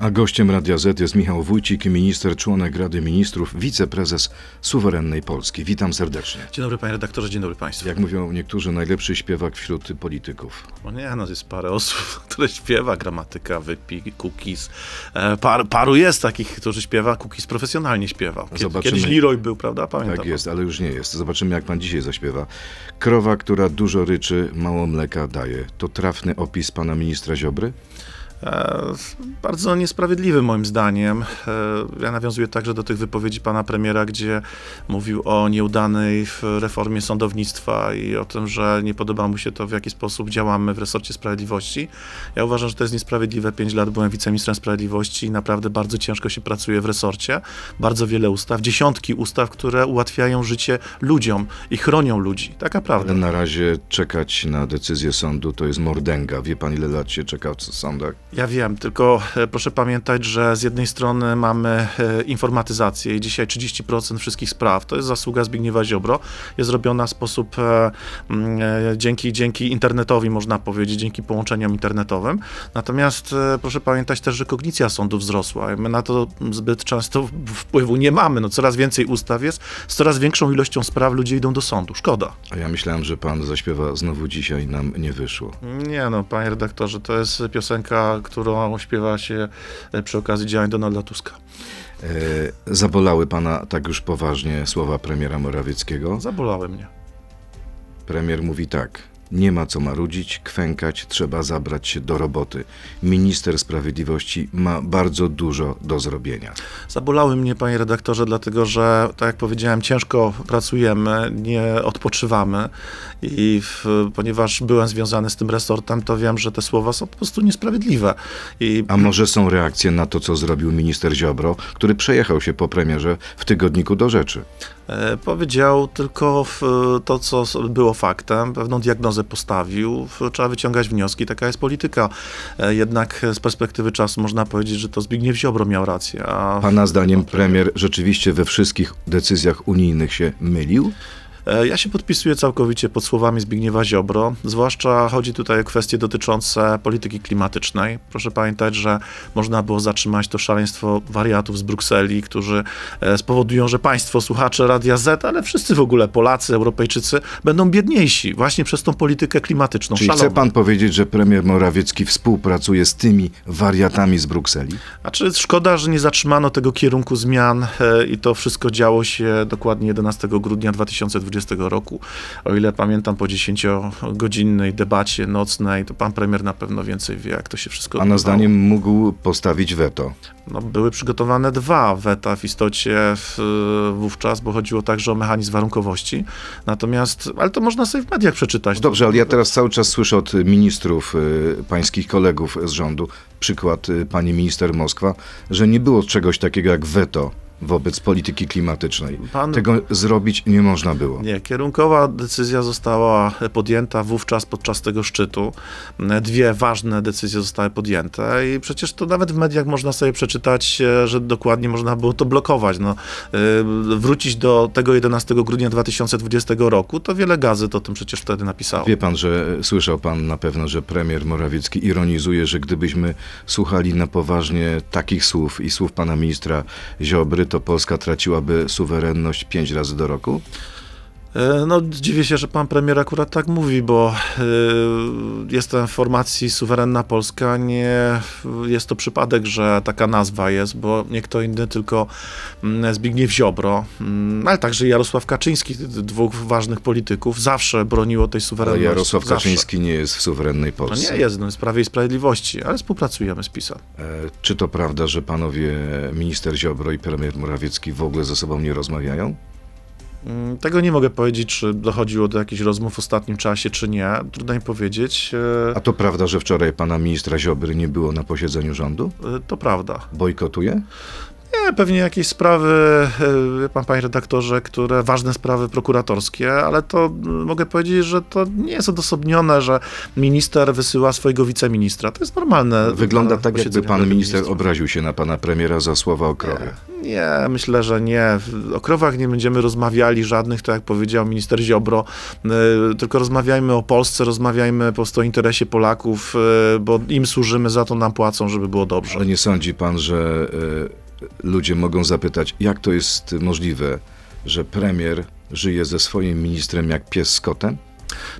A gościem Radia Z jest Michał Wójcik, minister, członek Rady Ministrów, wiceprezes suwerennej Polski. Witam serdecznie. Dzień dobry panie redaktorze, dzień dobry państwu. Jak mówią niektórzy, najlepszy śpiewak wśród polityków. No nie, no jest parę osób, które śpiewa, gramatyka, wypi, cookies. E, par, paru jest takich, którzy śpiewa, cookies profesjonalnie śpiewa. Kiedy, Zobaczymy. Kiedyś Leroy był, prawda? Pamiętam. Tak jest, ale już nie jest. Zobaczymy, jak pan dzisiaj zaśpiewa. Krowa, która dużo ryczy, mało mleka daje. To trafny opis pana ministra Ziobry? E, bardzo niesprawiedliwy moim zdaniem. E, ja nawiązuję także do tych wypowiedzi pana premiera, gdzie mówił o nieudanej reformie sądownictwa i o tym, że nie podoba mu się to, w jaki sposób działamy w resorcie sprawiedliwości. Ja uważam, że to jest niesprawiedliwe. Pięć lat byłem wiceministrem sprawiedliwości i naprawdę bardzo ciężko się pracuje w resorcie. Bardzo wiele ustaw, dziesiątki ustaw, które ułatwiają życie ludziom i chronią ludzi. Taka prawda. Ale na razie czekać na decyzję sądu to jest mordęga. Wie pan, ile lat się czeka w sądach? Ja wiem, tylko e, proszę pamiętać, że z jednej strony mamy e, informatyzację i dzisiaj 30% wszystkich spraw, to jest zasługa Zbigniewa Ziobro, jest robiona w sposób e, dzięki, dzięki internetowi, można powiedzieć, dzięki połączeniom internetowym. Natomiast proszę pamiętać też, że kognicja sądu wzrosła. My na to zbyt często wpływu nie mamy. No, coraz więcej ustaw jest, z coraz większą ilością spraw ludzie idą do sądu. Szkoda. A ja myślałem, że pan zaśpiewa znowu dzisiaj, nam nie wyszło. Nie no, panie redaktorze, to jest piosenka, którą śpiewa się e, przy okazji działań Donalda Tuska. E, zabolały pana tak już poważnie słowa premiera Morawieckiego? Zabolały mnie. Premier mówi tak. Nie ma co marudzić, kwękać, trzeba zabrać się do roboty. Minister Sprawiedliwości ma bardzo dużo do zrobienia. Zabolały mnie, panie redaktorze, dlatego że, tak jak powiedziałem, ciężko pracujemy, nie odpoczywamy i w, ponieważ byłem związany z tym resortem, to wiem, że te słowa są po prostu niesprawiedliwe. I A może są reakcje na to, co zrobił minister Ziobro, który przejechał się po premierze w tygodniku do rzeczy? E, Powiedział tylko w, to, co było faktem, pewną diagnozę postawił. Trzeba wyciągać wnioski, taka jest polityka. E, Jednak z perspektywy czasu można powiedzieć, że to Zbigniew Ziobro miał rację. A Pana zdaniem premier rzeczywiście we wszystkich decyzjach unijnych się mylił? E, Ja się podpisuję całkowicie pod słowami Zbigniewa Ziobro, zwłaszcza chodzi tutaj o kwestie dotyczące polityki klimatycznej. Proszę pamiętać, że można było zatrzymać to szaleństwo wariatów z Brukseli, którzy e, spowodują, że państwo, słuchacze Radia Z, ale wszyscy w ogóle Polacy, Europejczycy będą biedniejsi właśnie przez tą politykę klimatyczną. Czyli chce szaloną. pan powiedzieć, że premier Morawiecki współpracuje z tymi wariatami z Brukseli? A czy szkoda, że nie zatrzymano tego kierunku zmian e, i to wszystko działo się dokładnie 11 grudnia 2020 roku. O ile pamiętam po 10-godzinnej debacie nocnej, to pan premier na pewno więcej wie, jak to się wszystko Pana odbywało. zdaniem mógł postawić weto. No, były przygotowane dwa weta w istocie w, wówczas, bo chodziło także o mechanizm warunkowości. Natomiast, ale to można sobie w mediach przeczytać. Dobrze, ale ja teraz cały czas słyszę od ministrów, y, pańskich kolegów z rządu, przykład y, pani minister Moskwa, że nie było czegoś takiego jak weto wobec polityki klimatycznej. Pan- Tego zrobić nie można było. Nie, kierunkowa decyzja została podjęta wówczas podczas tego szczytu. Dwie ważne decyzje zostały podjęte i przecież to nawet w mediach można sobie przeczytać, e, że dokładnie można było to blokować. No, e, wrócić do tego 11 grudnia 2020 roku, to wiele gazet o tym przecież wtedy napisało. Wie pan, że słyszał pan na pewno, że premier Morawiecki ironizuje, że gdybyśmy słuchali na poważnie takich słów i słów pana ministra Ziobry, to Polska traciłaby suwerenność pięć razy do roku? E, No, dziwię się, że pan premier akurat tak mówi, bo e, jestem w formacji Suwerenna Polska. Nie jest to przypadek, że taka nazwa jest, bo nie kto inny, tylko mm, Zbigniew Ziobro, mm, ale także Jarosław Kaczyński, dwóch ważnych polityków, zawsze broniło tej Ale suwerenności. Jarosław zawsze. Kaczyński nie jest w suwerennej No Polsce. nie jest, no jest Prawie i Sprawiedliwości, ale współpracujemy z PiSem. E, Czy to prawda, że panowie minister Ziobro i premier Morawiecki w ogóle ze sobą nie rozmawiają? Mm, Tego nie mogę powiedzieć, czy dochodziło do jakichś rozmów w ostatnim czasie, czy nie. Trudno mi powiedzieć. E, A to prawda, że wczoraj pana ministra Ziobry nie było na posiedzeniu rządu? e, To prawda. Bojkotuje? Nie, pewnie jakieś sprawy, e, wie pan, panie redaktorze, które, ważne sprawy prokuratorskie, ale to mogę powiedzieć, że to nie jest odosobnione, że minister wysyła swojego wiceministra. To jest normalne. Wygląda na tak, jakby pan minister obraził się na pana premiera za słowa o krowie. Nie, myślę, że nie. O krowach nie będziemy rozmawiali żadnych, tak jak powiedział minister Ziobro, e, tylko rozmawiajmy o Polsce, rozmawiajmy po prostu o interesie Polaków, e, bo im służymy, za to nam płacą, żeby było dobrze. Ale nie sądzi pan, że e, ludzie mogą zapytać, jak to jest możliwe, że premier żyje ze swoim ministrem jak pies z kotem?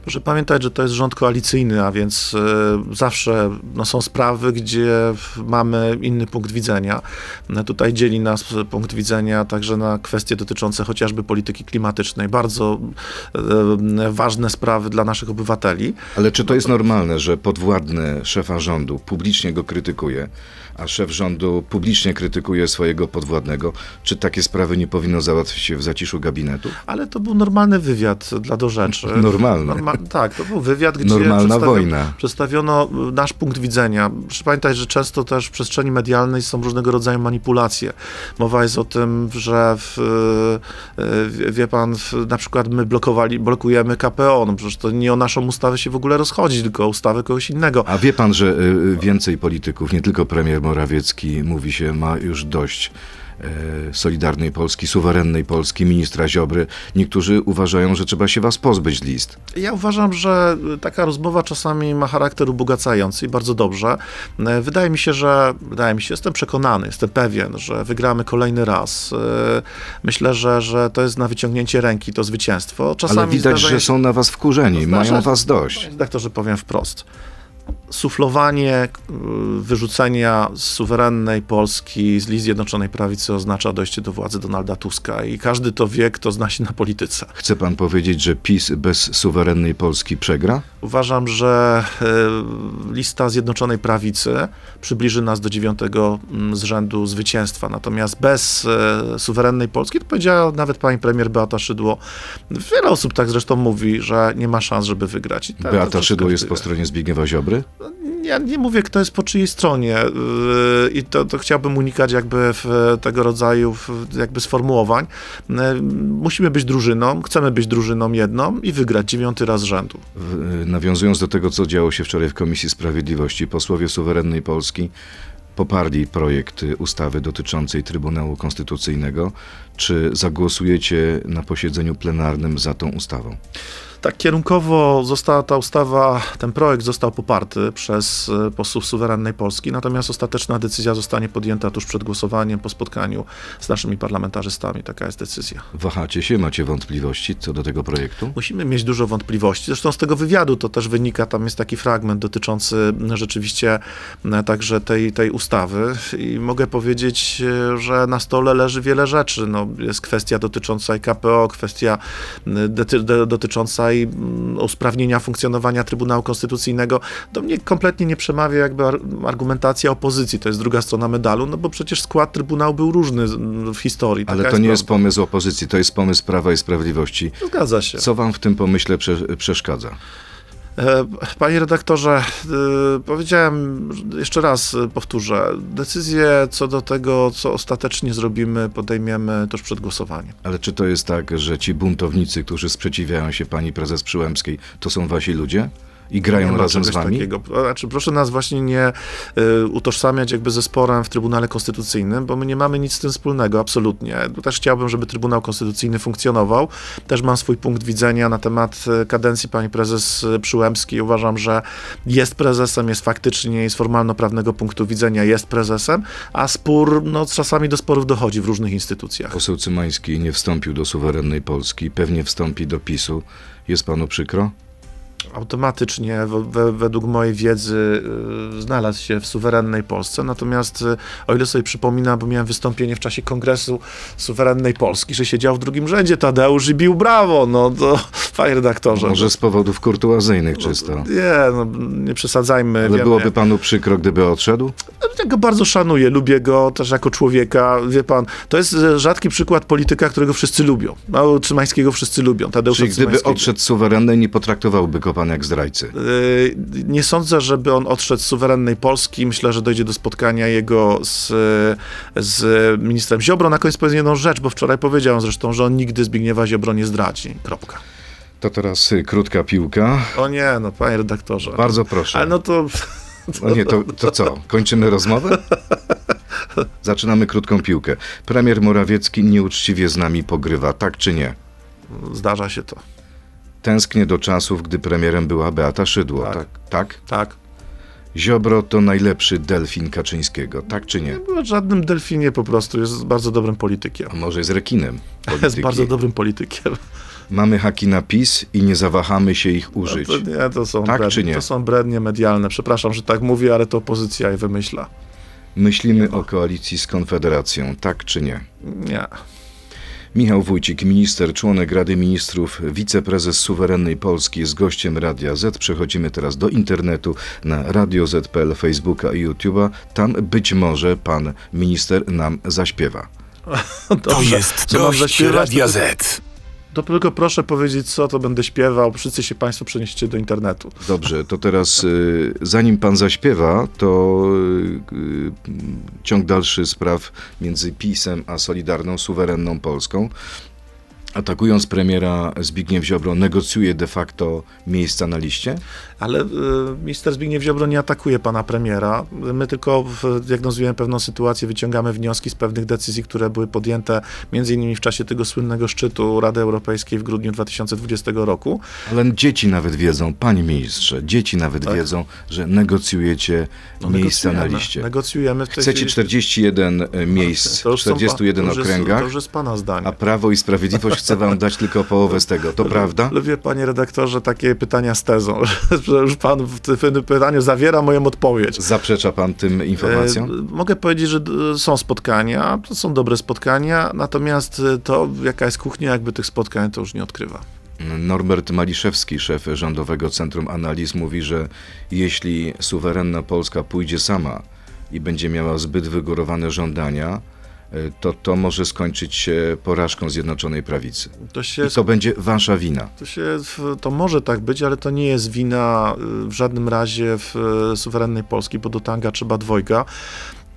Proszę pamiętać, że to jest rząd koalicyjny, a więc e, zawsze no, są sprawy, gdzie mamy inny punkt widzenia. No, tutaj dzieli nas punkt widzenia także na kwestie dotyczące chociażby polityki klimatycznej. Bardzo e, ważne sprawy dla naszych obywateli. Ale czy to jest normalne, że podwładny szefa rządu publicznie go krytykuje, a szef rządu publicznie krytykuje swojego podwładnego? Czy takie sprawy nie powinno załatwić się w zaciszu gabinetu? Ale to był normalny wywiad dla do rzeczy. Normalny. Norma- tak, to był wywiad, gdzie Normalna wojna. przedstawiono y, nasz punkt widzenia. Proszę pamiętać, że często też w przestrzeni medialnej są różnego rodzaju manipulacje. Mowa jest o tym, że w, y, wie- wie pan, w, na przykład my blokowali, blokujemy KPO. No przecież to nie o naszą ustawę się w ogóle rozchodzi, tylko o ustawę kogoś innego. A wie pan, że y, więcej polityków, nie tylko premier Morawiecki, mówi się, ma już dość e, Solidarnej Polski, suwerennej Polski, ministra Ziobry. Niektórzy uważają, że trzeba się was pozbyć list. Ja uważam, że taka rozmowa czasami ma charakter ubogacający i bardzo dobrze. E, Wydaje mi się, że, wydaje mi się, jestem przekonany, jestem pewien, że wygramy kolejny raz. E, Myślę, że, że to jest na wyciągnięcie ręki, to zwycięstwo. Czasami Ale widać, że są na was wkurzeni, Zdarza- mają was dość. Panie redaktorze, powiem wprost. Suflowanie y, wyrzucenia z suwerennej Polski z list Zjednoczonej Prawicy oznacza dojście do władzy Donalda Tuska i każdy to wie, kto zna się na polityce. Chce pan powiedzieć, że PiS bez suwerennej Polski przegra? Uważam, że e, lista Zjednoczonej Prawicy przybliży nas do dziewiątego mm, z rzędu zwycięstwa. Natomiast bez e, suwerennej Polski, to powiedziała nawet pani premier Beata Szydło, wiele osób tak zresztą mówi, że nie ma szans, żeby wygrać. Tak Beata Szydło jest po stronie Zbigniewa Ziobry? Ja nie mówię, kto jest po czyjej stronie yy, i to, to chciałbym unikać jakby tego rodzaju jakby sformułowań. Yy, Musimy być drużyną, chcemy być drużyną jedną i wygrać dziewiąty raz rzędu. W- Nawiązując do tego, co działo się wczoraj w Komisji Sprawiedliwości, posłowie suwerennej Polski poparli projekt y, ustawy dotyczącej Trybunału Konstytucyjnego. Czy zagłosujecie na posiedzeniu plenarnym za tą ustawą? Tak kierunkowo została ta ustawa, ten projekt został poparty przez e, posłów suwerennej Polski, natomiast ostateczna decyzja zostanie podjęta tuż przed głosowaniem po spotkaniu z naszymi parlamentarzystami. Taka jest decyzja. Wahacie się, macie wątpliwości co do tego projektu? Musimy mieć dużo wątpliwości. Zresztą z tego wywiadu to też wynika, tam jest taki fragment dotyczący rzeczywiście także tej, tej ustawy i mogę powiedzieć, e, że na stole leży wiele rzeczy. No, jest kwestia dotycząca KPO, kwestia dotycząca i m, usprawnienia funkcjonowania Trybunału Konstytucyjnego. Do mnie kompletnie nie przemawia jakby ar- argumentacja opozycji, to jest druga strona medalu, no bo przecież skład Trybunału był różny m, w historii. Ale to nie jest pomysł opozycji, to jest pomysł Prawa i Sprawiedliwości. Zgadza się. Co wam w tym pomyśle prze- przeszkadza? E, Panie redaktorze, y, powiedziałem, jeszcze raz y, powtórzę, decyzję co do tego, co ostatecznie zrobimy, podejmiemy tuż przed głosowaniem. Ale czy to jest tak, że ci buntownicy, którzy sprzeciwiają się pani prezes Przyłębskiej, to są wasi ludzie? I grają Nie razem z wami? Takiego. Znaczy, proszę nas właśnie nie y, utożsamiać jakby ze sporem w Trybunale Konstytucyjnym, bo my nie mamy nic z tym wspólnego, absolutnie. Też chciałbym, żeby Trybunał Konstytucyjny funkcjonował. Też mam swój punkt widzenia na temat y, kadencji pani prezes y, Przyłębskiej. Uważam, że jest prezesem, jest faktycznie i z formalno-prawnego punktu widzenia jest prezesem, a spór, no czasami do sporów dochodzi w różnych instytucjach. Poseł Cymański nie wstąpił do suwerennej Polski, pewnie wstąpi do PiSu. Jest panu przykro? Automatycznie, we, we, według mojej wiedzy, y, znalazł się w suwerennej Polsce. Natomiast, y, o ile sobie przypominam, bo miałem wystąpienie w czasie kongresu suwerennej Polski, że siedział w drugim rzędzie Tadeusz i bił brawo. No to, panie redaktorze. Może z powodów kurtuazyjnych czysto. Nie, no, nie przesadzajmy. Ale wiemy, byłoby panu przykro, gdyby odszedł? Ja go bardzo szanuję, lubię go też jako człowieka. Wie pan, to jest e, rzadki przykład polityka, którego wszyscy lubią. No, Trzymańskiego wszyscy lubią. Tadeusza Czyli gdyby odszedł z suwerennej, nie potraktowałby go pan jak zdrajcy. Yy, Nie sądzę, żeby on odszedł z suwerennej Polski. Myślę, że dojdzie do spotkania jego z, z ministrem Ziobro. Na koniec powiem jedną rzecz, bo wczoraj powiedziałem zresztą, że on nigdy Zbigniewa Ziobro nie zdradzi. Kropka. To teraz y, krótka piłka. O nie, no panie redaktorze. Bardzo proszę. Ale no to... No nie, to, to co? Kończymy rozmowę? Zaczynamy krótką piłkę. Premier Morawiecki nieuczciwie z nami pogrywa, tak czy nie? Zdarza się to. Tęsknię do czasów, gdy premierem była Beata Szydło, tak? Tak. tak? Tak. Ziobro to najlepszy delfin Kaczyńskiego, tak czy nie? Nie było żadnym delfinie po prostu. Jest bardzo dobrym politykiem. A może jest rekinem Jest polityki? bardzo dobrym politykiem. Mamy haki na PiS i nie zawahamy się ich No użyć. to nie, to są, Tak brednie, czy nie? to są brednie medialne. Przepraszam, że tak mówię, ale to opozycja je wymyśla. Myślimy o koalicji z Konfederacją, tak czy nie? Nie. Michał Wójcik, minister, członek Rady Ministrów, wiceprezes suwerennej Polski jest gościem Radia Z. Przechodzimy teraz do internetu na Radio Z.pl, Facebooka i YouTube'a. Tam być może pan minister nam zaśpiewa. To jest Co gość? Radia Z. To tylko proszę powiedzieć, co to będę śpiewał. Wszyscy się Państwo przenieście do internetu. Dobrze, to teraz y, zanim pan zaśpiewa, to y, ciąg dalszy spraw między PiSem a Solidarną, suwerenną Polską. Atakując premiera Zbigniew Ziobro, negocjuje de facto miejsca na liście? Ale y, minister Zbigniew Ziobro nie atakuje pana premiera. My tylko diagnozujemy pewną sytuację, wyciągamy wnioski z pewnych decyzji, które były podjęte między innymi w czasie tego słynnego szczytu Rady Europejskiej w grudniu 2020 roku. Ale dzieci nawet wiedzą, panie ministrze, dzieci nawet Tak. wiedzą, że negocjujecie No, miejsca na liście. Negocjujemy w tej Chcecie chwili- 41 e, miejsc To w już są pa- 41 to już jest- okręgach, To jest pana zdanie. a Prawo i Sprawiedliwość chce wam dać tylko połowę z tego. To prawda? Lubię, panie redaktorze, takie pytania z tezą, że już pan w tym pytaniu zawiera moją odpowiedź. Zaprzecza pan tym informacjom? E, Mogę powiedzieć, że są spotkania, to są dobre spotkania, natomiast e, to, jaka jest kuchnia jakby tych spotkań, to już nie odkrywa. Norbert Maliszewski, szef Rządowego Centrum Analiz, mówi, że jeśli suwerenna Polska pójdzie sama i będzie miała zbyt wygórowane żądania, to to może skończyć się porażką Zjednoczonej Prawicy. To się, I to będzie wasza wina. to się, to może tak być, ale to nie jest wina y, w żadnym razie w e, suwerennej Polski, bo do tanga trzeba dwojga.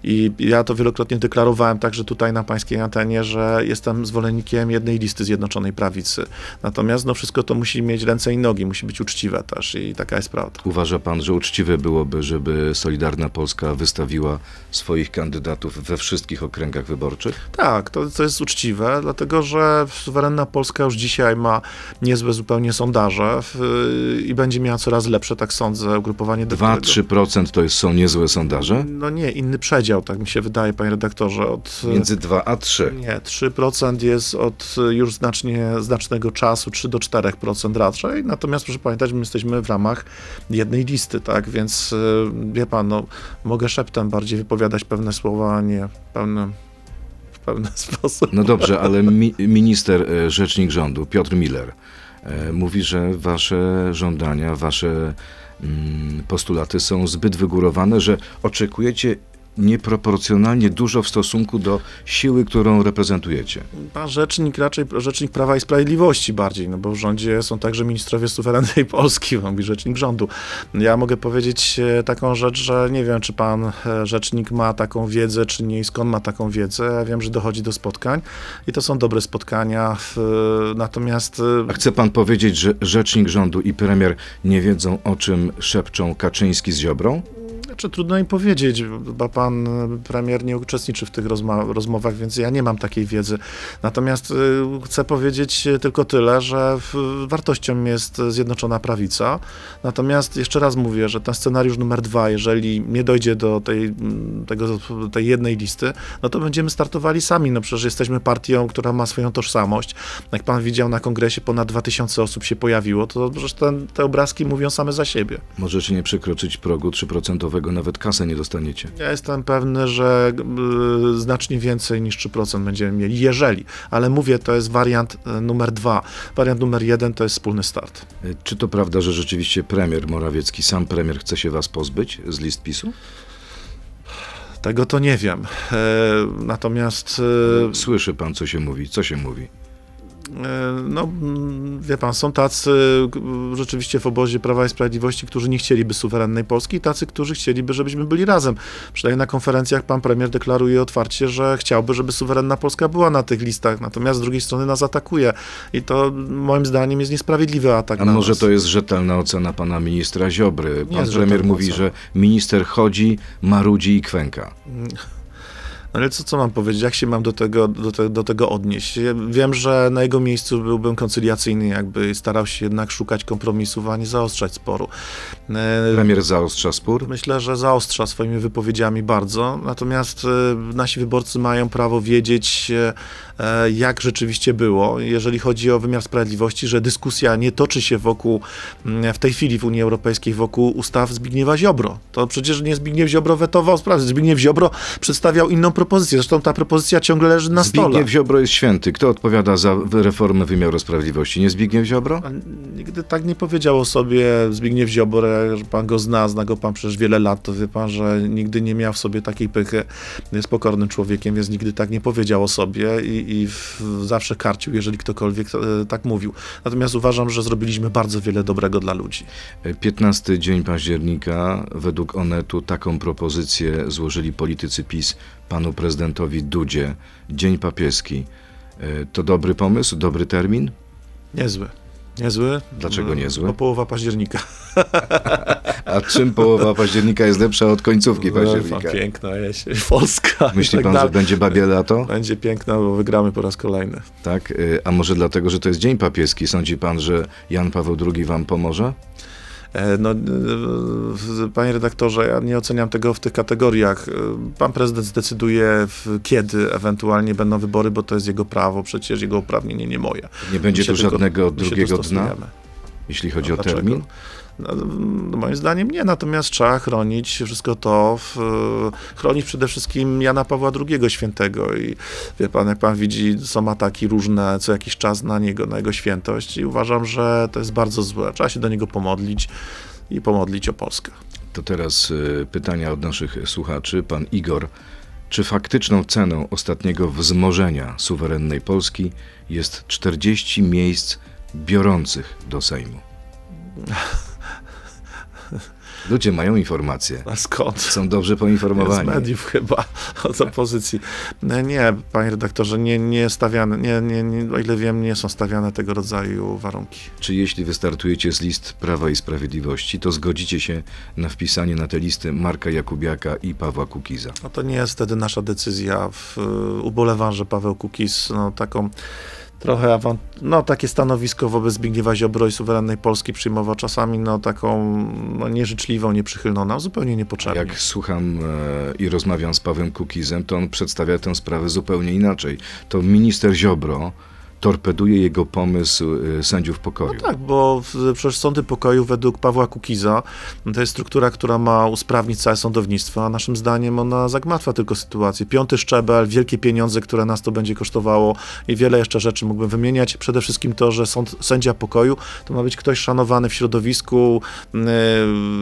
I ja to wielokrotnie deklarowałem także tutaj na pańskiej antenie, że jestem zwolennikiem jednej listy Zjednoczonej Prawicy. Natomiast no, wszystko to musi mieć ręce i nogi, musi być uczciwe też i taka jest prawda. Uważa pan, że uczciwe byłoby, żeby Solidarna Polska wystawiła swoich kandydatów we wszystkich okręgach wyborczych? Tak, to, to jest uczciwe, dlatego że suwerenna Polska już dzisiaj ma niezłe zupełnie sondaże w, i będzie miała coraz lepsze, tak sądzę, ugrupowanie do którego- 2-3% to jest, są niezłe sondaże? No nie, inny przedział, tak mi się wydaje, panie redaktorze. Od, Między 2 a 3. Nie, 3% jest od już znacznie, znacznego czasu, 3 do 4% raczej. Natomiast proszę pamiętać, my jesteśmy w ramach jednej listy, tak? Więc y, wie pan, no, mogę szeptem bardziej wypowiadać pewne słowa, a nie pełnym, w pewny sposób. No dobrze, ale mi, minister, e, rzecznik rządu, Piotr Miller, e, mówi, że wasze żądania, wasze mm, postulaty są zbyt wygórowane, że oczekujecie nieproporcjonalnie dużo w stosunku do siły, którą reprezentujecie. Pan rzecznik raczej rzecznik Prawa i Sprawiedliwości bardziej, no bo w rządzie są także ministrowie suwerennej Polski, mówi rzecznik rządu. Ja mogę powiedzieć e, taką rzecz, że nie wiem, czy pan e, rzecznik ma taką wiedzę, czy nie i skąd ma taką wiedzę. Ja wiem, że dochodzi do spotkań i to są dobre spotkania, w- natomiast e, A chce pan powiedzieć, że rzecznik rządu i premier nie wiedzą, o czym szepczą Kaczyński z Ziobrą? Znaczy, trudno im powiedzieć, bo pan premier nie uczestniczy w tych rozmowach, więc ja nie mam takiej wiedzy. Natomiast y, chcę powiedzieć tylko tyle, że wartością jest Zjednoczona Prawica. Natomiast jeszcze raz mówię, że ten scenariusz numer dwa, jeżeli nie dojdzie do tej, mm, tego, tej jednej listy, no to będziemy startowali sami. No przecież jesteśmy partią, która ma swoją tożsamość. Jak pan widział na kongresie, ponad 2000 osób się pojawiło, to przecież ten, te obrazki mówią same za siebie. Możecie nie przekroczyć progu 3%, nawet kasę nie dostaniecie. Ja jestem pewny, że y, znacznie więcej niż 3% będziemy mieli, jeżeli, ale mówię, to jest wariant y, numer dwa. Wariant numer jeden to jest wspólny start. E, Czy to prawda, że rzeczywiście premier Morawiecki, sam premier chce się was pozbyć z list PiSu? Tego to nie wiem. E, natomiast Słyszy pan, co się mówi? Co się mówi? No, mm, wie pan, są tacy rzeczywiście w obozie Prawa i Sprawiedliwości, którzy nie chcieliby suwerennej Polski i tacy, którzy chcieliby, żebyśmy byli razem. Przynajmniej na konferencjach pan premier deklaruje otwarcie, że chciałby, żeby suwerenna Polska była na tych listach, natomiast z drugiej strony nas atakuje i to moim zdaniem jest niesprawiedliwy atak A może nas. to jest rzetelna ocena pana ministra Ziobry? Pan premier mówi, ocena. że minister chodzi, marudzi i kwęka. No ale co, co mam powiedzieć? Jak się mam do tego, do, te, do tego odnieść? Ja wiem, że na jego miejscu byłbym koncyliacyjny, jakby starał się jednak szukać kompromisów, a nie zaostrzać sporu. E, Premier zaostrza spór? Myślę, że zaostrza swoimi wypowiedziami bardzo, natomiast e, nasi wyborcy mają prawo wiedzieć, e, jak rzeczywiście było, jeżeli chodzi o wymiar sprawiedliwości, że dyskusja nie toczy się wokół, mm, w tej chwili w Unii Europejskiej, wokół ustaw Zbigniewa Ziobro. To przecież nie Zbigniew Ziobro wetował sprawę, Zbigniew Ziobro przedstawiał inną propozycję, zresztą ta propozycja ciągle leży na stole. Zbigniew Ziobro jest święty. Kto odpowiada za reformę wymiaru sprawiedliwości? Nie Zbigniew Ziobro? Nigdy tak nie powiedział o sobie Zbigniew Ziobro, pan go zna, zna go pan przez wiele lat, to wie pan, że nigdy nie miał w sobie takiej pychy, jest pokornym człowiekiem, więc nigdy tak nie powiedział o sobie i, i zawsze karcił, jeżeli ktokolwiek e, tak mówił. Natomiast uważam, że zrobiliśmy bardzo wiele dobrego dla ludzi. 15 dzień października, według Onetu, taką propozycję złożyli politycy PiS panu prezydentowi Dudzie. Dzień papieski. E, To dobry pomysł, dobry termin? Niezły. Niezły. Dlaczego niezły? Bo połowa października. A czym połowa października jest lepsza od końcówki października? Pan, piękna jesień, Polska. Myśli tak pan, że dalej. będzie babie lato? Będzie piękna, bo wygramy po raz kolejny. Tak? Y, A może dlatego, że to jest dzień papieski? Sądzi pan, że Jan Paweł II wam pomoże? E, No, e, panie redaktorze, ja nie oceniam tego w tych kategoriach. E, Pan prezydent zdecyduje, kiedy ewentualnie będą wybory, bo to jest jego prawo, przecież jego uprawnienie, nie moje. Nie będzie tu tylko- żadnego się drugiego dna, jeśli chodzi No, o dlaczego? termin? No, no, moim zdaniem nie, natomiast trzeba chronić wszystko to, w, chronić przede wszystkim Jana Pawła II świętego i wie pan, jak pan widzi, są ataki różne co jakiś czas na niego, na jego świętość i uważam, że to jest bardzo złe. Trzeba się do niego pomodlić i pomodlić o Polskę. To teraz y, pytania od naszych słuchaczy. Pan Igor. Czy faktyczną ceną ostatniego wzmożenia suwerennej Polski jest 40 miejsc biorących do Sejmu? Ludzie mają informacje. A skąd? Są dobrze Z poinformowani. mediów chyba, od opozycji. No Nie, panie redaktorze, nie, nie stawiane, nie, nie, nie, o ile wiem, nie są stawiane tego rodzaju warunki. Czy jeśli wystartujecie z list Prawa i Sprawiedliwości, to zgodzicie się na wpisanie na te listy Marka Jakubiaka i Pawła Kukiza? No to nie jest wtedy nasza decyzja. W, ubolewam, że Paweł Kukiz no, taką trochę awant- no, takie stanowisko wobec Zbigniewa Ziobro i suwerennej Polski przyjmował czasami no, taką no, nieżyczliwą, nieprzychylną nam, zupełnie niepotrzebnie. Jak słucham e, i rozmawiam z Pawłem Kukizem, to on przedstawia tę sprawę zupełnie inaczej. To minister Ziobro torpeduje jego pomysł e, sędziów pokoju. Tak, bo przecież sądy pokoju według Pawła Kukiza to jest struktura, która ma usprawnić całe sądownictwo, a naszym zdaniem ona zagmatwa tylko sytuację. Piąty szczebel, wielkie pieniądze, które nas to będzie kosztowało i wiele jeszcze rzeczy mógłbym wymieniać. Przede wszystkim to, że sąd, sędzia pokoju to ma być ktoś szanowany w środowisku, yy,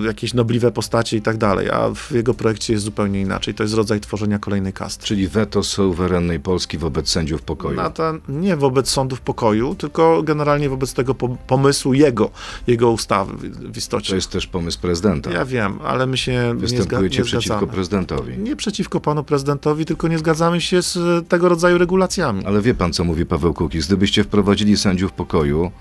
jakieś nobliwe postacie i tak dalej, a w jego projekcie jest zupełnie inaczej. To jest rodzaj tworzenia kolejnej kasty. Czyli weto suwerennej Polski wobec sędziów pokoju. Na ten, nie wobec sądów pokoju, tylko generalnie wobec tego po, pomysłu jego, jego ustawy w, istocie. To jest też pomysł prezydenta. Ja wiem, ale my się nie, zga, Występujecie nie przeciwko zgadzamy. prezydentowi. Nie przeciwko panu prezydentowi, tylko nie zgadzamy się z tego rodzaju regulacjami. Ale wie pan, co mówi Paweł Kukiz? Gdybyście wprowadzili sędziów pokoju,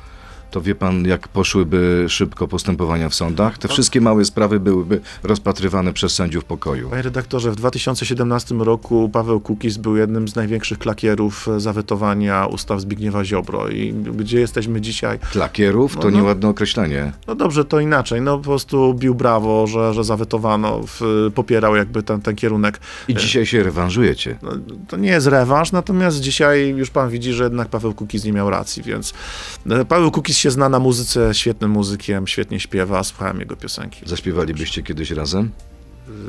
to wie pan, jak poszłyby szybko postępowania w sądach? Te wszystkie małe sprawy byłyby rozpatrywane przez sędziów pokoju. Panie redaktorze, w 2017 roku Paweł Kukiz był jednym z największych klakierów zawetowania ustaw Zbigniewa Ziobro. I gdzie jesteśmy dzisiaj? Klakierów to No, no. nieładne określenie. No dobrze, to inaczej. No po prostu bił brawo, że, że zawetowano, w, popierał jakby ten, ten kierunek. I dzisiaj się rewanżujecie. No, to nie jest rewanż, natomiast dzisiaj już pan widzi, że jednak Paweł Kukiz nie miał racji, więc e, Paweł Kukiz się zna na muzyce, świetnym muzykiem, świetnie śpiewa, słuchałem jego piosenki. Zaśpiewalibyście kiedyś razem?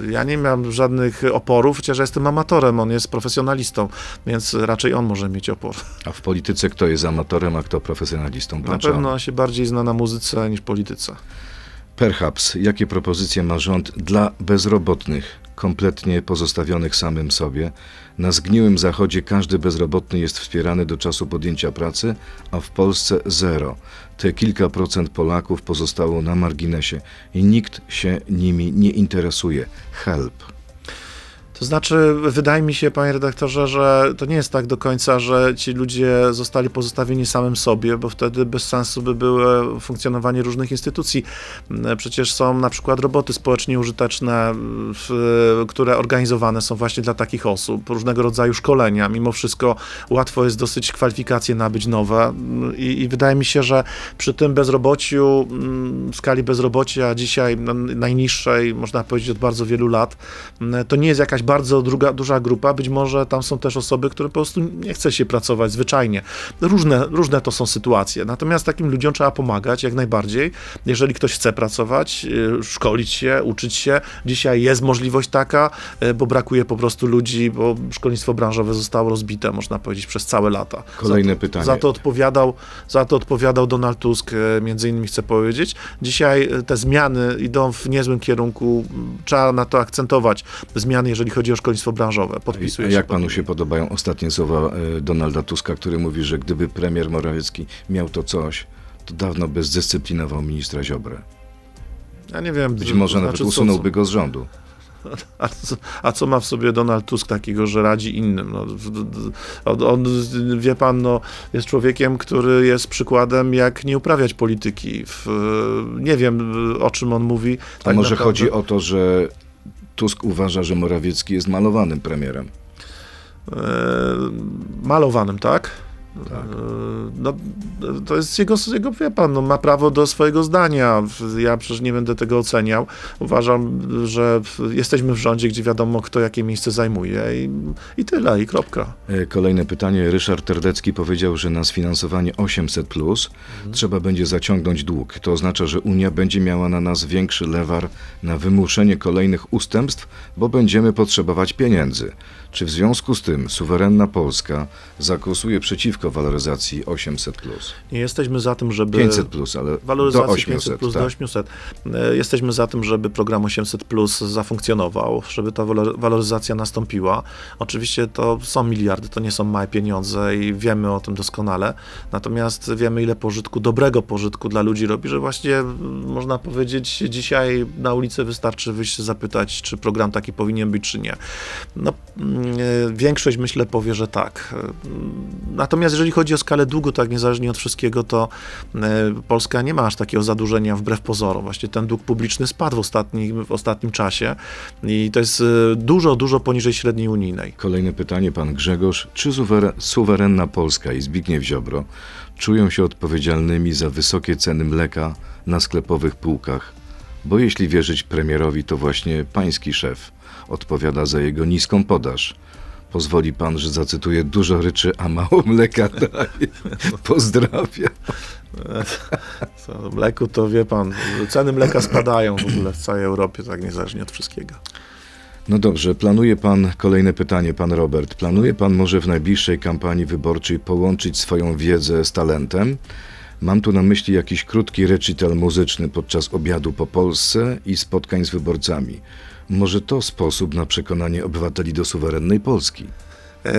Ja nie mam żadnych oporów, chociaż ja jestem amatorem, on jest profesjonalistą, więc raczej on może mieć opór. A w polityce kto jest amatorem, a kto profesjonalistą? Na Pan on? pewno się bardziej zna na muzyce niż polityce. Perhaps, jakie propozycje ma rząd dla bezrobotnych kompletnie pozostawionych samym sobie. Na zgniłym zachodzie każdy bezrobotny jest wspierany do czasu podjęcia pracy, a w Polsce zero. Te kilka procent Polaków pozostało na marginesie i nikt się nimi nie interesuje. Help. To znaczy, wydaje mi się, panie redaktorze, że to nie jest tak do końca, że ci ludzie zostali pozostawieni samym sobie, bo wtedy bez sensu by było funkcjonowanie różnych instytucji. Przecież są na przykład roboty społecznie użyteczne, które organizowane są właśnie dla takich osób, różnego rodzaju szkolenia. Mimo wszystko łatwo jest dosyć kwalifikacje nabyć nowe i, i wydaje mi się, że przy tym bezrobociu, w skali bezrobocia dzisiaj najniższej, można powiedzieć od bardzo wielu lat, to nie jest jakaś bardzo druga, duża grupa, być może tam są też osoby, które po prostu nie chce się pracować zwyczajnie. Różne, różne to są sytuacje. Natomiast takim ludziom trzeba pomagać jak najbardziej. Jeżeli ktoś chce pracować, y, szkolić się, uczyć się, dzisiaj jest możliwość taka, y, bo brakuje po prostu ludzi, bo szkolnictwo branżowe zostało rozbite, można powiedzieć, przez całe lata. Kolejne za to, pytanie. Za to odpowiadał, za to odpowiadał Donald Tusk, y, między innymi chcę powiedzieć. Dzisiaj te zmiany idą w niezłym kierunku. Trzeba na to akcentować. Zmiany, jeżeli chodzi chodzi o szkolnictwo branżowe. Podpisuję A jak pod panu nim. się podobają ostatnie słowa e, Donalda Tuska, który mówi, że gdyby premier Morawiecki miał to coś, to dawno by zdyscyplinował ministra Ziobrę. Ja nie wiem. Być może to nawet znaczy, co- usunąłby go z rządu. A co, a co ma w sobie Donald Tusk takiego, że radzi innym? No, on, on, wie pan, no, jest człowiekiem, który jest przykładem, jak nie uprawiać polityki. W, nie wiem, o czym on mówi. A Tak może naprawdę- chodzi o to, że Tusk uważa, że Morawiecki jest malowanym premierem? E, malowanym, tak? Tak. E, No, to jest jego, jego, wie pan, no, ma prawo do swojego zdania. Ja przecież nie będę tego oceniał. Uważam, że jesteśmy w rządzie, gdzie wiadomo, kto jakie miejsce zajmuje i, i tyle, i kropka. E, Kolejne pytanie. Ryszard Terdecki powiedział, że na sfinansowanie 800 plus trzeba będzie zaciągnąć dług. To oznacza, że Unia będzie miała na nas większy lewar na wymuszenie kolejnych ustępstw, bo będziemy potrzebować pieniędzy. Czy w związku z tym suwerenna Polska zagłosuje przeciwko waloryzacji 800 plus? Nie jesteśmy za tym, żeby... 500 plus, ale do Waloryzacji 800. 500 plus tak. do 800. E, Jesteśmy za tym, żeby program 800 plus zafunkcjonował, żeby ta walor- waloryzacja nastąpiła. Oczywiście to są miliardy, to nie są małe pieniądze i wiemy o tym doskonale. Natomiast wiemy, ile pożytku, dobrego pożytku dla ludzi robi, że właśnie można powiedzieć, dzisiaj na ulicę wystarczy wyjść zapytać, czy program taki powinien być, czy nie. No, większość myślę powie, że tak. E, Natomiast jeżeli chodzi o skalę długu, tak niezależnie od wszystkiego, to e, Polska nie ma aż takiego zadłużenia wbrew pozorom. Właśnie ten dług publiczny spadł w ostatnim, w ostatnim czasie i to jest e, dużo, dużo poniżej średniej unijnej. Kolejne pytanie, pan Grzegorz. Czy suweren, suwerenna Polska i Zbigniew Ziobro czują się odpowiedzialnymi za wysokie ceny mleka na sklepowych półkach? Bo jeśli wierzyć premierowi, to właśnie pański szef odpowiada za jego niską podaż. Pozwoli pan, że zacytuję dużo ryczy, a mało mleka daje. Pozdrawiam. Co, Mleku to wie pan, ceny mleka spadają w ogóle w całej Europie, tak niezależnie od wszystkiego. No dobrze, planuje pan, kolejne pytanie, pan Robert. Planuje pan może w najbliższej kampanii wyborczej połączyć swoją wiedzę z talentem? Mam tu na myśli jakiś krótki recital muzyczny podczas obiadu po Polsce i spotkań z wyborcami. Może to sposób na przekonanie obywateli do suwerennej Polski. E,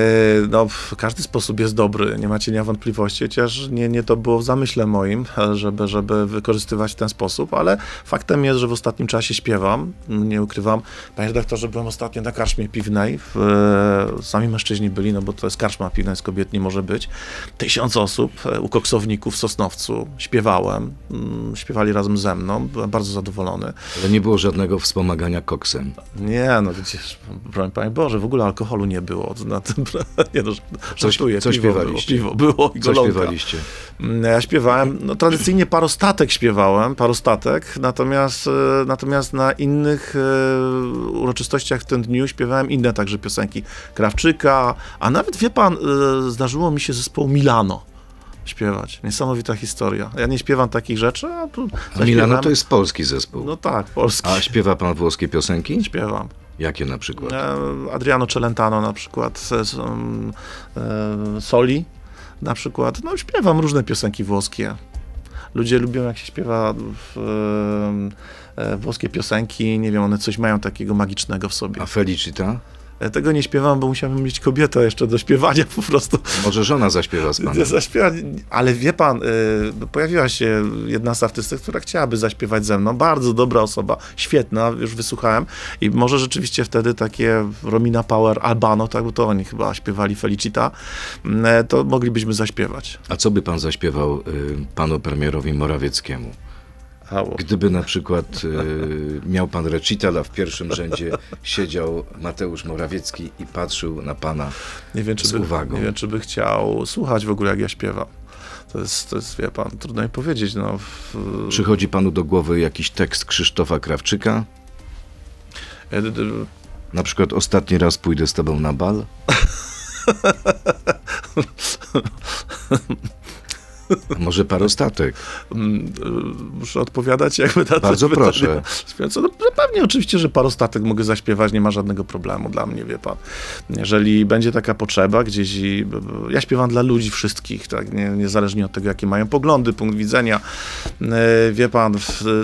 No, w każdy sposób jest dobry, nie ma cienia wątpliwości, chociaż nie, nie to było w zamyśle moim, żeby, żeby wykorzystywać w ten sposób, ale faktem jest, że w ostatnim czasie śpiewam, nie ukrywam. Panie redaktorze, byłem ostatnio na karczmie piwnej, w, e, sami mężczyźni byli, no bo to jest karczma piwna, z kobiet nie może być. Tysiąc osób e, u koksowników w Sosnowcu, śpiewałem, mm, śpiewali razem ze mną, byłem bardzo zadowolony. Ale nie było żadnego wspomagania koksem. Nie, no przecież, broń Panie Boże, w ogóle alkoholu nie było na tym, nie no, Co- żartuję, co piwo śpiewaliście? Było, piwo było i Co golonka. śpiewaliście? Mm, Ja śpiewałem, no tradycyjnie parostatek śpiewałem, parostatek, natomiast, e, natomiast na innych e, uroczystościach w tym dniu śpiewałem inne także piosenki Krawczyka, a nawet, wie pan, e, zdarzyło mi się zespołu Milano śpiewać. Niesamowita historia. Ja nie śpiewam takich rzeczy, a tu A Milano to jest polski zespół. No tak, polski. A śpiewa pan włoskie piosenki? Śpiewam. Jakie na przykład? E, Adriano Celentano na przykład, um, e, Soli na przykład. No śpiewam różne piosenki włoskie. Ludzie lubią, jak się śpiewa w, e, e, włoskie piosenki, nie wiem, one coś mają takiego magicznego w sobie. A Felicita? Ja tego nie śpiewam, bo musiałbym mieć kobietę jeszcze do śpiewania po prostu. Może żona zaśpiewa z panem? Zaśpiewa, ale wie pan, y, pojawiła się jedna z artystek, która chciałaby zaśpiewać ze mną. Bardzo dobra osoba, świetna, już wysłuchałem. I może rzeczywiście wtedy takie Romina Power, Albano, tak, bo to oni chyba śpiewali Felicita, y, to moglibyśmy zaśpiewać. A co by pan zaśpiewał y, panu premierowi Morawieckiemu? Gdyby na przykład y, miał pan recitala, w pierwszym rzędzie siedział Mateusz Morawiecki i patrzył na pana. Nie wiem, czy z by, uwagą. Nie wiem, czy by chciał słuchać w ogóle, jak ja śpiewam. To jest, to jest wie pan, trudno mi powiedzieć. No, w, Przychodzi panu do głowy jakiś tekst Krzysztofa Krawczyka? y, Na przykład ostatni raz pójdę z tobą na bal? A może parostatek? Mm, y, Muszę odpowiadać jakby na to Bardzo pytanie. proszę. Śpiewająco, no, no pewnie oczywiście, że parostatek mogę zaśpiewać, nie ma żadnego problemu dla mnie, wie pan. Jeżeli będzie taka potrzeba gdzieś i ja śpiewam dla ludzi wszystkich, tak, nie, niezależnie od tego, jakie mają poglądy, punkt widzenia. E, Wie pan,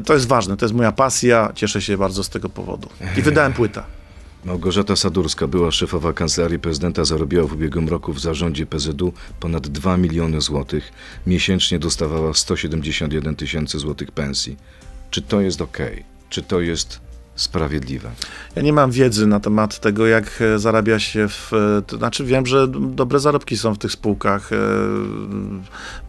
to jest ważne, to jest moja pasja, cieszę się bardzo z tego powodu. I wydałem płytę. Małgorzata Sadurska, była szefowa kancelarii prezydenta, zarobiła w ubiegłym roku w zarządzie PZU ponad 2 miliony złotych. Miesięcznie dostawała 171 tysięcy złotych pensji. Czy to jest ok? Czy to jest sprawiedliwe? Ja nie mam wiedzy na temat tego, jak e, zarabia się w. e, To znaczy, wiem, że dobre zarobki są w tych spółkach. e,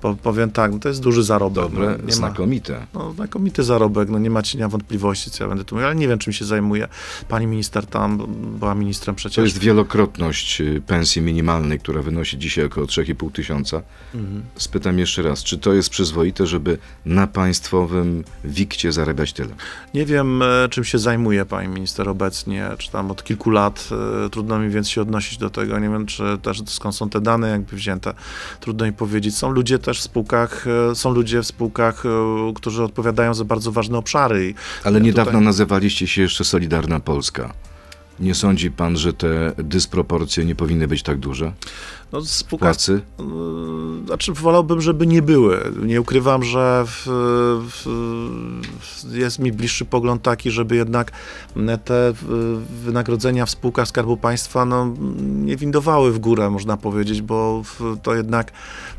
Po, powiem tak, no to jest duży zarobek. Dobre, no, nie ma, znakomite. no, znakomity zarobek, no nie ma cienia wątpliwości, co ja będę tu mówił, ale nie wiem, czym się zajmuje. Pani minister tam była ministrem przecież. To jest wielokrotność pensji minimalnej, która wynosi dzisiaj około 3,5 tysiąca. Mhm. Spytam jeszcze raz, czy to jest przyzwoite, żeby na państwowym wikcie zarabiać tyle? Nie wiem, czym się zajmuje pani minister obecnie, czy tam od kilku lat. e, Trudno mi więc się odnosić do tego. Nie wiem, czy też skąd są te dane jakby wzięte. Trudno mi powiedzieć. Są ludzie też w spółkach, e, są ludzie w spółkach, e, którzy odpowiadają za bardzo ważne obszary. Ale niedawno tutaj- nazywaliście się jeszcze Solidarna Polska. Nie sądzi pan, że te dysproporcje nie powinny być tak duże? No, w spółkach Płacy? Yy, Znaczy, wolałbym, żeby nie były. Nie ukrywam, że w, w, jest mi bliższy pogląd taki, żeby jednak te wynagrodzenia w spółkach Skarbu Państwa no, nie windowały w górę, można powiedzieć, bo to jednak,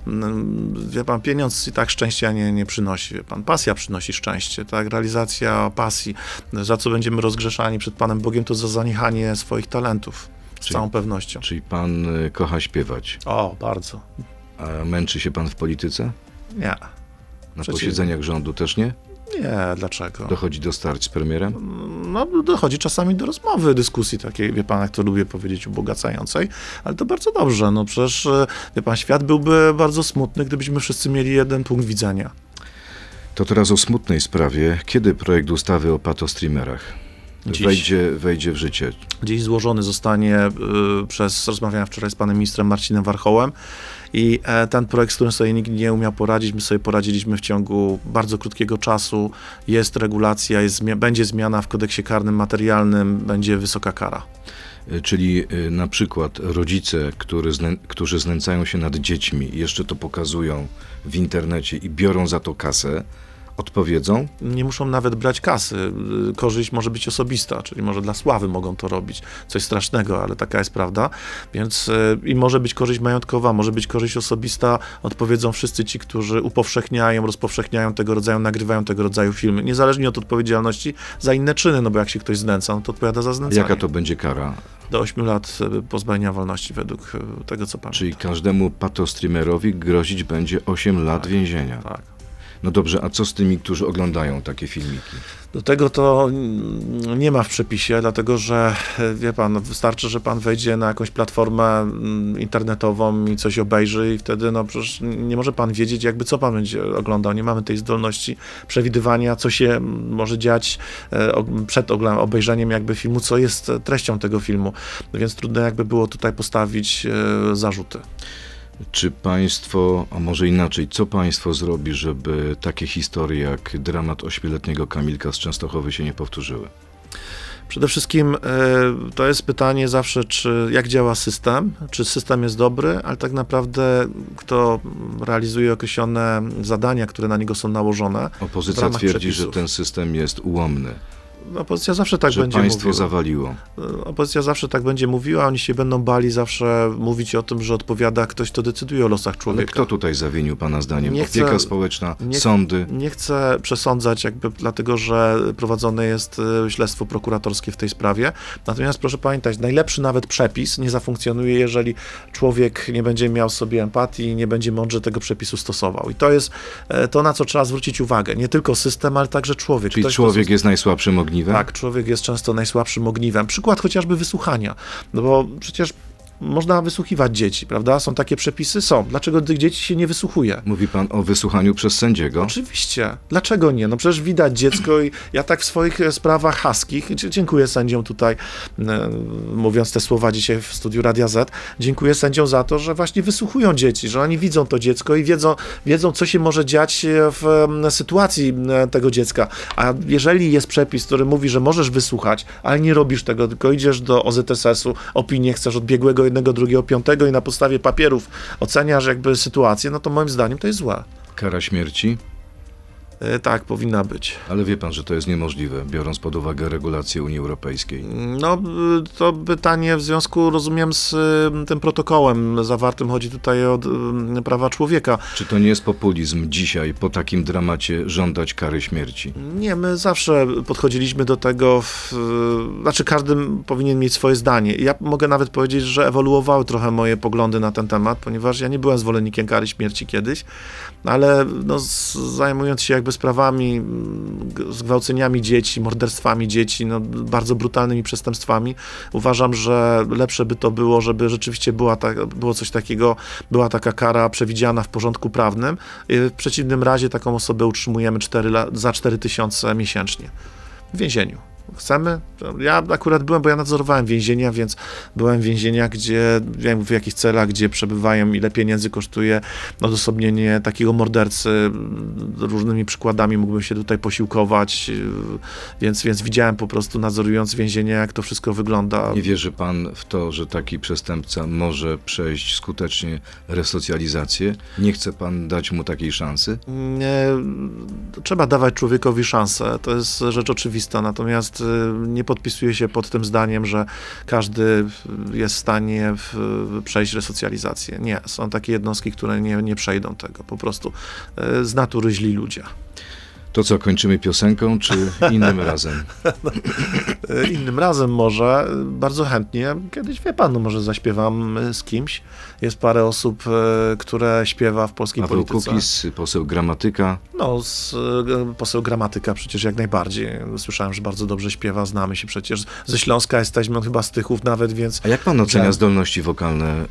mm, wie pan, pieniądz i tak szczęścia nie, nie przynosi. Wie pan, pasja przynosi szczęście, tak? Realizacja pasji. Za co będziemy rozgrzeszani przed Panem Bogiem, to za zaniechanie swoich talentów. Z Czyli- całą pewnością. Czyli pan y, kocha śpiewać, O, bardzo. a męczy się pan w polityce? Nie. Na Przeciwnie. posiedzeniach rządu też nie? Nie, dlaczego? Dochodzi do starć z premierem? No, dochodzi czasami do rozmowy, dyskusji takiej, wie pan, jak to lubię powiedzieć, ubogacającej, ale to bardzo dobrze, no przecież, e, wie pan, świat byłby bardzo smutny, gdybyśmy wszyscy mieli jeden punkt widzenia. To teraz o smutnej sprawie. Kiedy projekt ustawy o patostreamerach Dziś. wejdzie, wejdzie w życie? Dziś złożony zostanie y, przez, rozmawiałem wczoraj z panem ministrem Marcinem Warchołem i e, ten projekt, z którym sobie nikt nie umiał poradzić, my sobie poradziliśmy w ciągu bardzo krótkiego czasu. Jest regulacja, jest, będzie zmiana w kodeksie karnym materialnym, będzie wysoka kara. Y, Czyli y, na przykład rodzice, który znę, którzy znęcają się nad dziećmi, jeszcze to pokazują w internecie i biorą za to kasę, odpowiedzą? nie muszą nawet brać kasy. Y, Korzyść może być osobista, czyli może dla sławy mogą to robić. Coś strasznego, ale taka jest prawda. Więc y, i może być korzyść majątkowa, może być korzyść osobista. Odpowiedzą wszyscy ci, którzy upowszechniają, rozpowszechniają tego rodzaju, nagrywają tego rodzaju filmy. Niezależnie od odpowiedzialności za inne czyny, no bo jak się ktoś znęca, no to odpowiada za znęcanie. Jaka to będzie kara? Do 8 lat y, pozbawienia wolności według tego, co pamiętam. Czyli każdemu patostreamerowi grozić będzie 8 lat Tak. więzienia. Tak. No dobrze, a co z tymi, którzy oglądają takie filmiki? Do tego to mm, nie ma w przepisie, dlatego że e, wie pan, wystarczy, że pan wejdzie na jakąś platformę mm, internetową i coś obejrzy i wtedy no przecież nie może pan wiedzieć jakby co pan będzie oglądał. Nie mamy tej zdolności przewidywania, co się mm, może dziać e, przed obejrzeniem jakby filmu, co jest treścią tego filmu. Więc trudno jakby było tutaj postawić e, zarzuty. Czy państwo, a może inaczej, co państwo zrobi, żeby takie historie jak dramat ośmioletniego Kamilka z Częstochowy się nie powtórzyły? Przede wszystkim e, to jest pytanie zawsze, czy jak działa system, czy system jest dobry, ale tak naprawdę kto realizuje określone zadania, które na niego są nałożone. Opozycja twierdzi, przepisów. że ten system jest ułomny, Opozycja zawsze tak że będzie państwo mówiła. zawaliło. Opozycja zawsze tak będzie mówiła, oni się będą bali zawsze mówić o tym, że odpowiada ktoś, kto decyduje o losach Ale człowieka. kto tutaj zawinił pana zdaniem? Nie chcę- Opieka społeczna, nie- sądy? Nie chcę przesądzać, jakby dlatego, że prowadzone jest e, śledztwo prokuratorskie w tej sprawie. Natomiast proszę pamiętać, najlepszy nawet przepis nie zafunkcjonuje, jeżeli człowiek nie będzie miał sobie empatii i nie będzie mądrze tego przepisu stosował. I to jest e, to, na co trzeba zwrócić uwagę. Nie tylko system, ale także człowiek. Czyli Ktoś, kto człowiek jest najsłabszym ogniwem? Tak, człowiek jest często najsłabszym ogniwem. Przykład chociażby wysłuchania. No bo przecież można wysłuchiwać dzieci, prawda? Są takie przepisy? Są. Dlaczego tych dzieci się nie wysłuchuje? Mówi pan o wysłuchaniu przez sędziego? Oczywiście. Dlaczego nie? No przecież widać dziecko i ja tak w swoich e, sprawach haskich, dziękuję sędziom tutaj, e, mówiąc te słowa dzisiaj w studiu Radia Z, dziękuję sędziom za to, że właśnie wysłuchują dzieci, że oni widzą to dziecko i wiedzą, wiedzą co się może dziać e, w sytuacji tego dziecka. A jeżeli jest przepis, który mówi, że możesz wysłuchać, ale nie robisz tego, tylko idziesz do OZSS-u, opinię chcesz od biegłego jednego, drugiego, piątego i na podstawie papierów oceniasz jakby sytuację, no to moim zdaniem to jest złe. Kara śmierci? E, Tak, powinna być. Ale wie pan, że to jest niemożliwe, biorąc pod uwagę regulacje Unii Europejskiej. No, y, to pytanie w związku, rozumiem, z y, tym protokołem zawartym, chodzi tutaj o prawa człowieka. Czy to nie jest populizm dzisiaj, po takim dramacie, żądać kary śmierci? Nie, my zawsze podchodziliśmy do tego, w, znaczy każdy powinien mieć swoje zdanie. Ja mogę nawet powiedzieć, że ewoluowały trochę moje poglądy na ten temat, ponieważ ja nie byłem zwolennikiem kary śmierci kiedyś, ale no, zajmując się jakby sprawami, zgwałceniami dzieci, morderstwami dzieci, no, bardzo brutalnymi przestępstwami, uważam, że lepsze by to było, żeby rzeczywiście była ta, było coś takiego, była taka kara przewidziana w porządku prawnym. Y, W przeciwnym razie taką osobę utrzymujemy 4 la- za 4 tysiące miesięcznie w więzieniu. Chcemy? Ja akurat byłem, bo ja nadzorowałem więzienia, więc byłem w więzieniach, gdzie wiem w jakich celach, gdzie przebywają, ile pieniędzy kosztuje odosobnienie takiego mordercy. Różnymi przykładami mógłbym się tutaj posiłkować, yy, więc, więc widziałem po prostu nadzorując więzienie, jak to wszystko wygląda. Nie wierzy pan w to, że taki przestępca może przejść skutecznie resocjalizację? Nie chce pan dać mu takiej szansy? Nie, trzeba dawać człowiekowi szansę, to jest rzecz oczywista, natomiast y, nie podpisuję się pod tym zdaniem, że każdy jest w stanie przejść resocjalizację. Nie, są takie jednostki, które nie, nie przejdą tego, po prostu y, z natury źli ludzie. To co, kończymy piosenką, czy innym razem? Y, Innym razem może, bardzo chętnie, kiedyś wie pan, no może zaśpiewam z kimś. Jest parę osób, y, które śpiewa w polskiej Paweł polityce. Kukiz, poseł Gramatyka. No, z, y, poseł Gramatyka przecież jak najbardziej. Słyszałem, że bardzo dobrze śpiewa, znamy się przecież. Ze Śląska jesteśmy, on chyba z Tychów nawet, więc A jak pan ocenia zdolności wokalne e,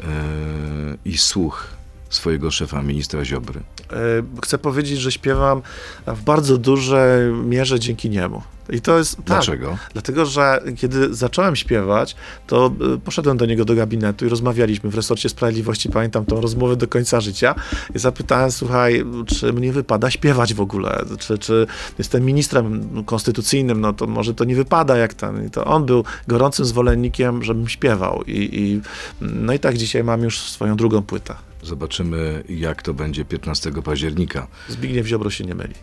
i słuch swojego szefa, ministra Ziobry? y, chcę powiedzieć, że śpiewam w bardzo dużej mierze dzięki niemu. I to jest... Tak, Dlaczego? Dlatego, że kiedy zacząłem śpiewać, to y, poszedłem do niego do gabinetu i rozmawialiśmy w resorcie sprawiedliwości. Pamiętam tą rozmowę do końca życia. I zapytałem, słuchaj, czy mnie wypada śpiewać w ogóle? Czy, czy jestem ministrem konstytucyjnym? No to może to nie wypada jak ten. I to on był gorącym zwolennikiem, żebym śpiewał. I, i, no i tak dzisiaj mam już swoją drugą płytę. Zobaczymy, jak to będzie 15 października. Zbigniew Ziobro się nie myli.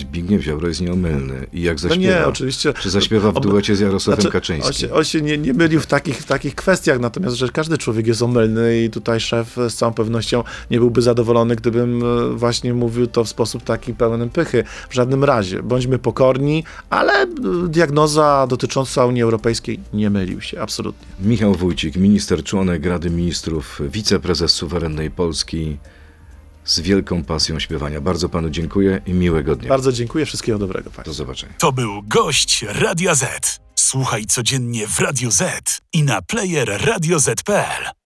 Zbigniew Ziobro jest nieomylny. I jak No zaśpiewa? nie, oczywiście. Czy zaśpiewa w duecie z Jarosławem Znaczy, Kaczyńskim? On się, on się nie, nie mylił w takich, takich kwestiach, natomiast że każdy człowiek jest omylny i tutaj szef z całą pewnością nie byłby zadowolony, gdybym e, właśnie mówił to w sposób taki pełen pychy. W żadnym razie. Bądźmy pokorni, ale e, diagnoza dotycząca Unii Europejskiej nie mylił się, absolutnie. Michał Wójcik, minister członek Rady Ministrów, wiceprezes suwerennej Polski z wielką pasją śpiewania. Bardzo panu dziękuję i miłego dnia. Bardzo dziękuję, wszystkiego dobrego Państwu. Do zobaczenia. To był gość Radia Z. Słuchaj codziennie w Radio Z i na player radioz.pl.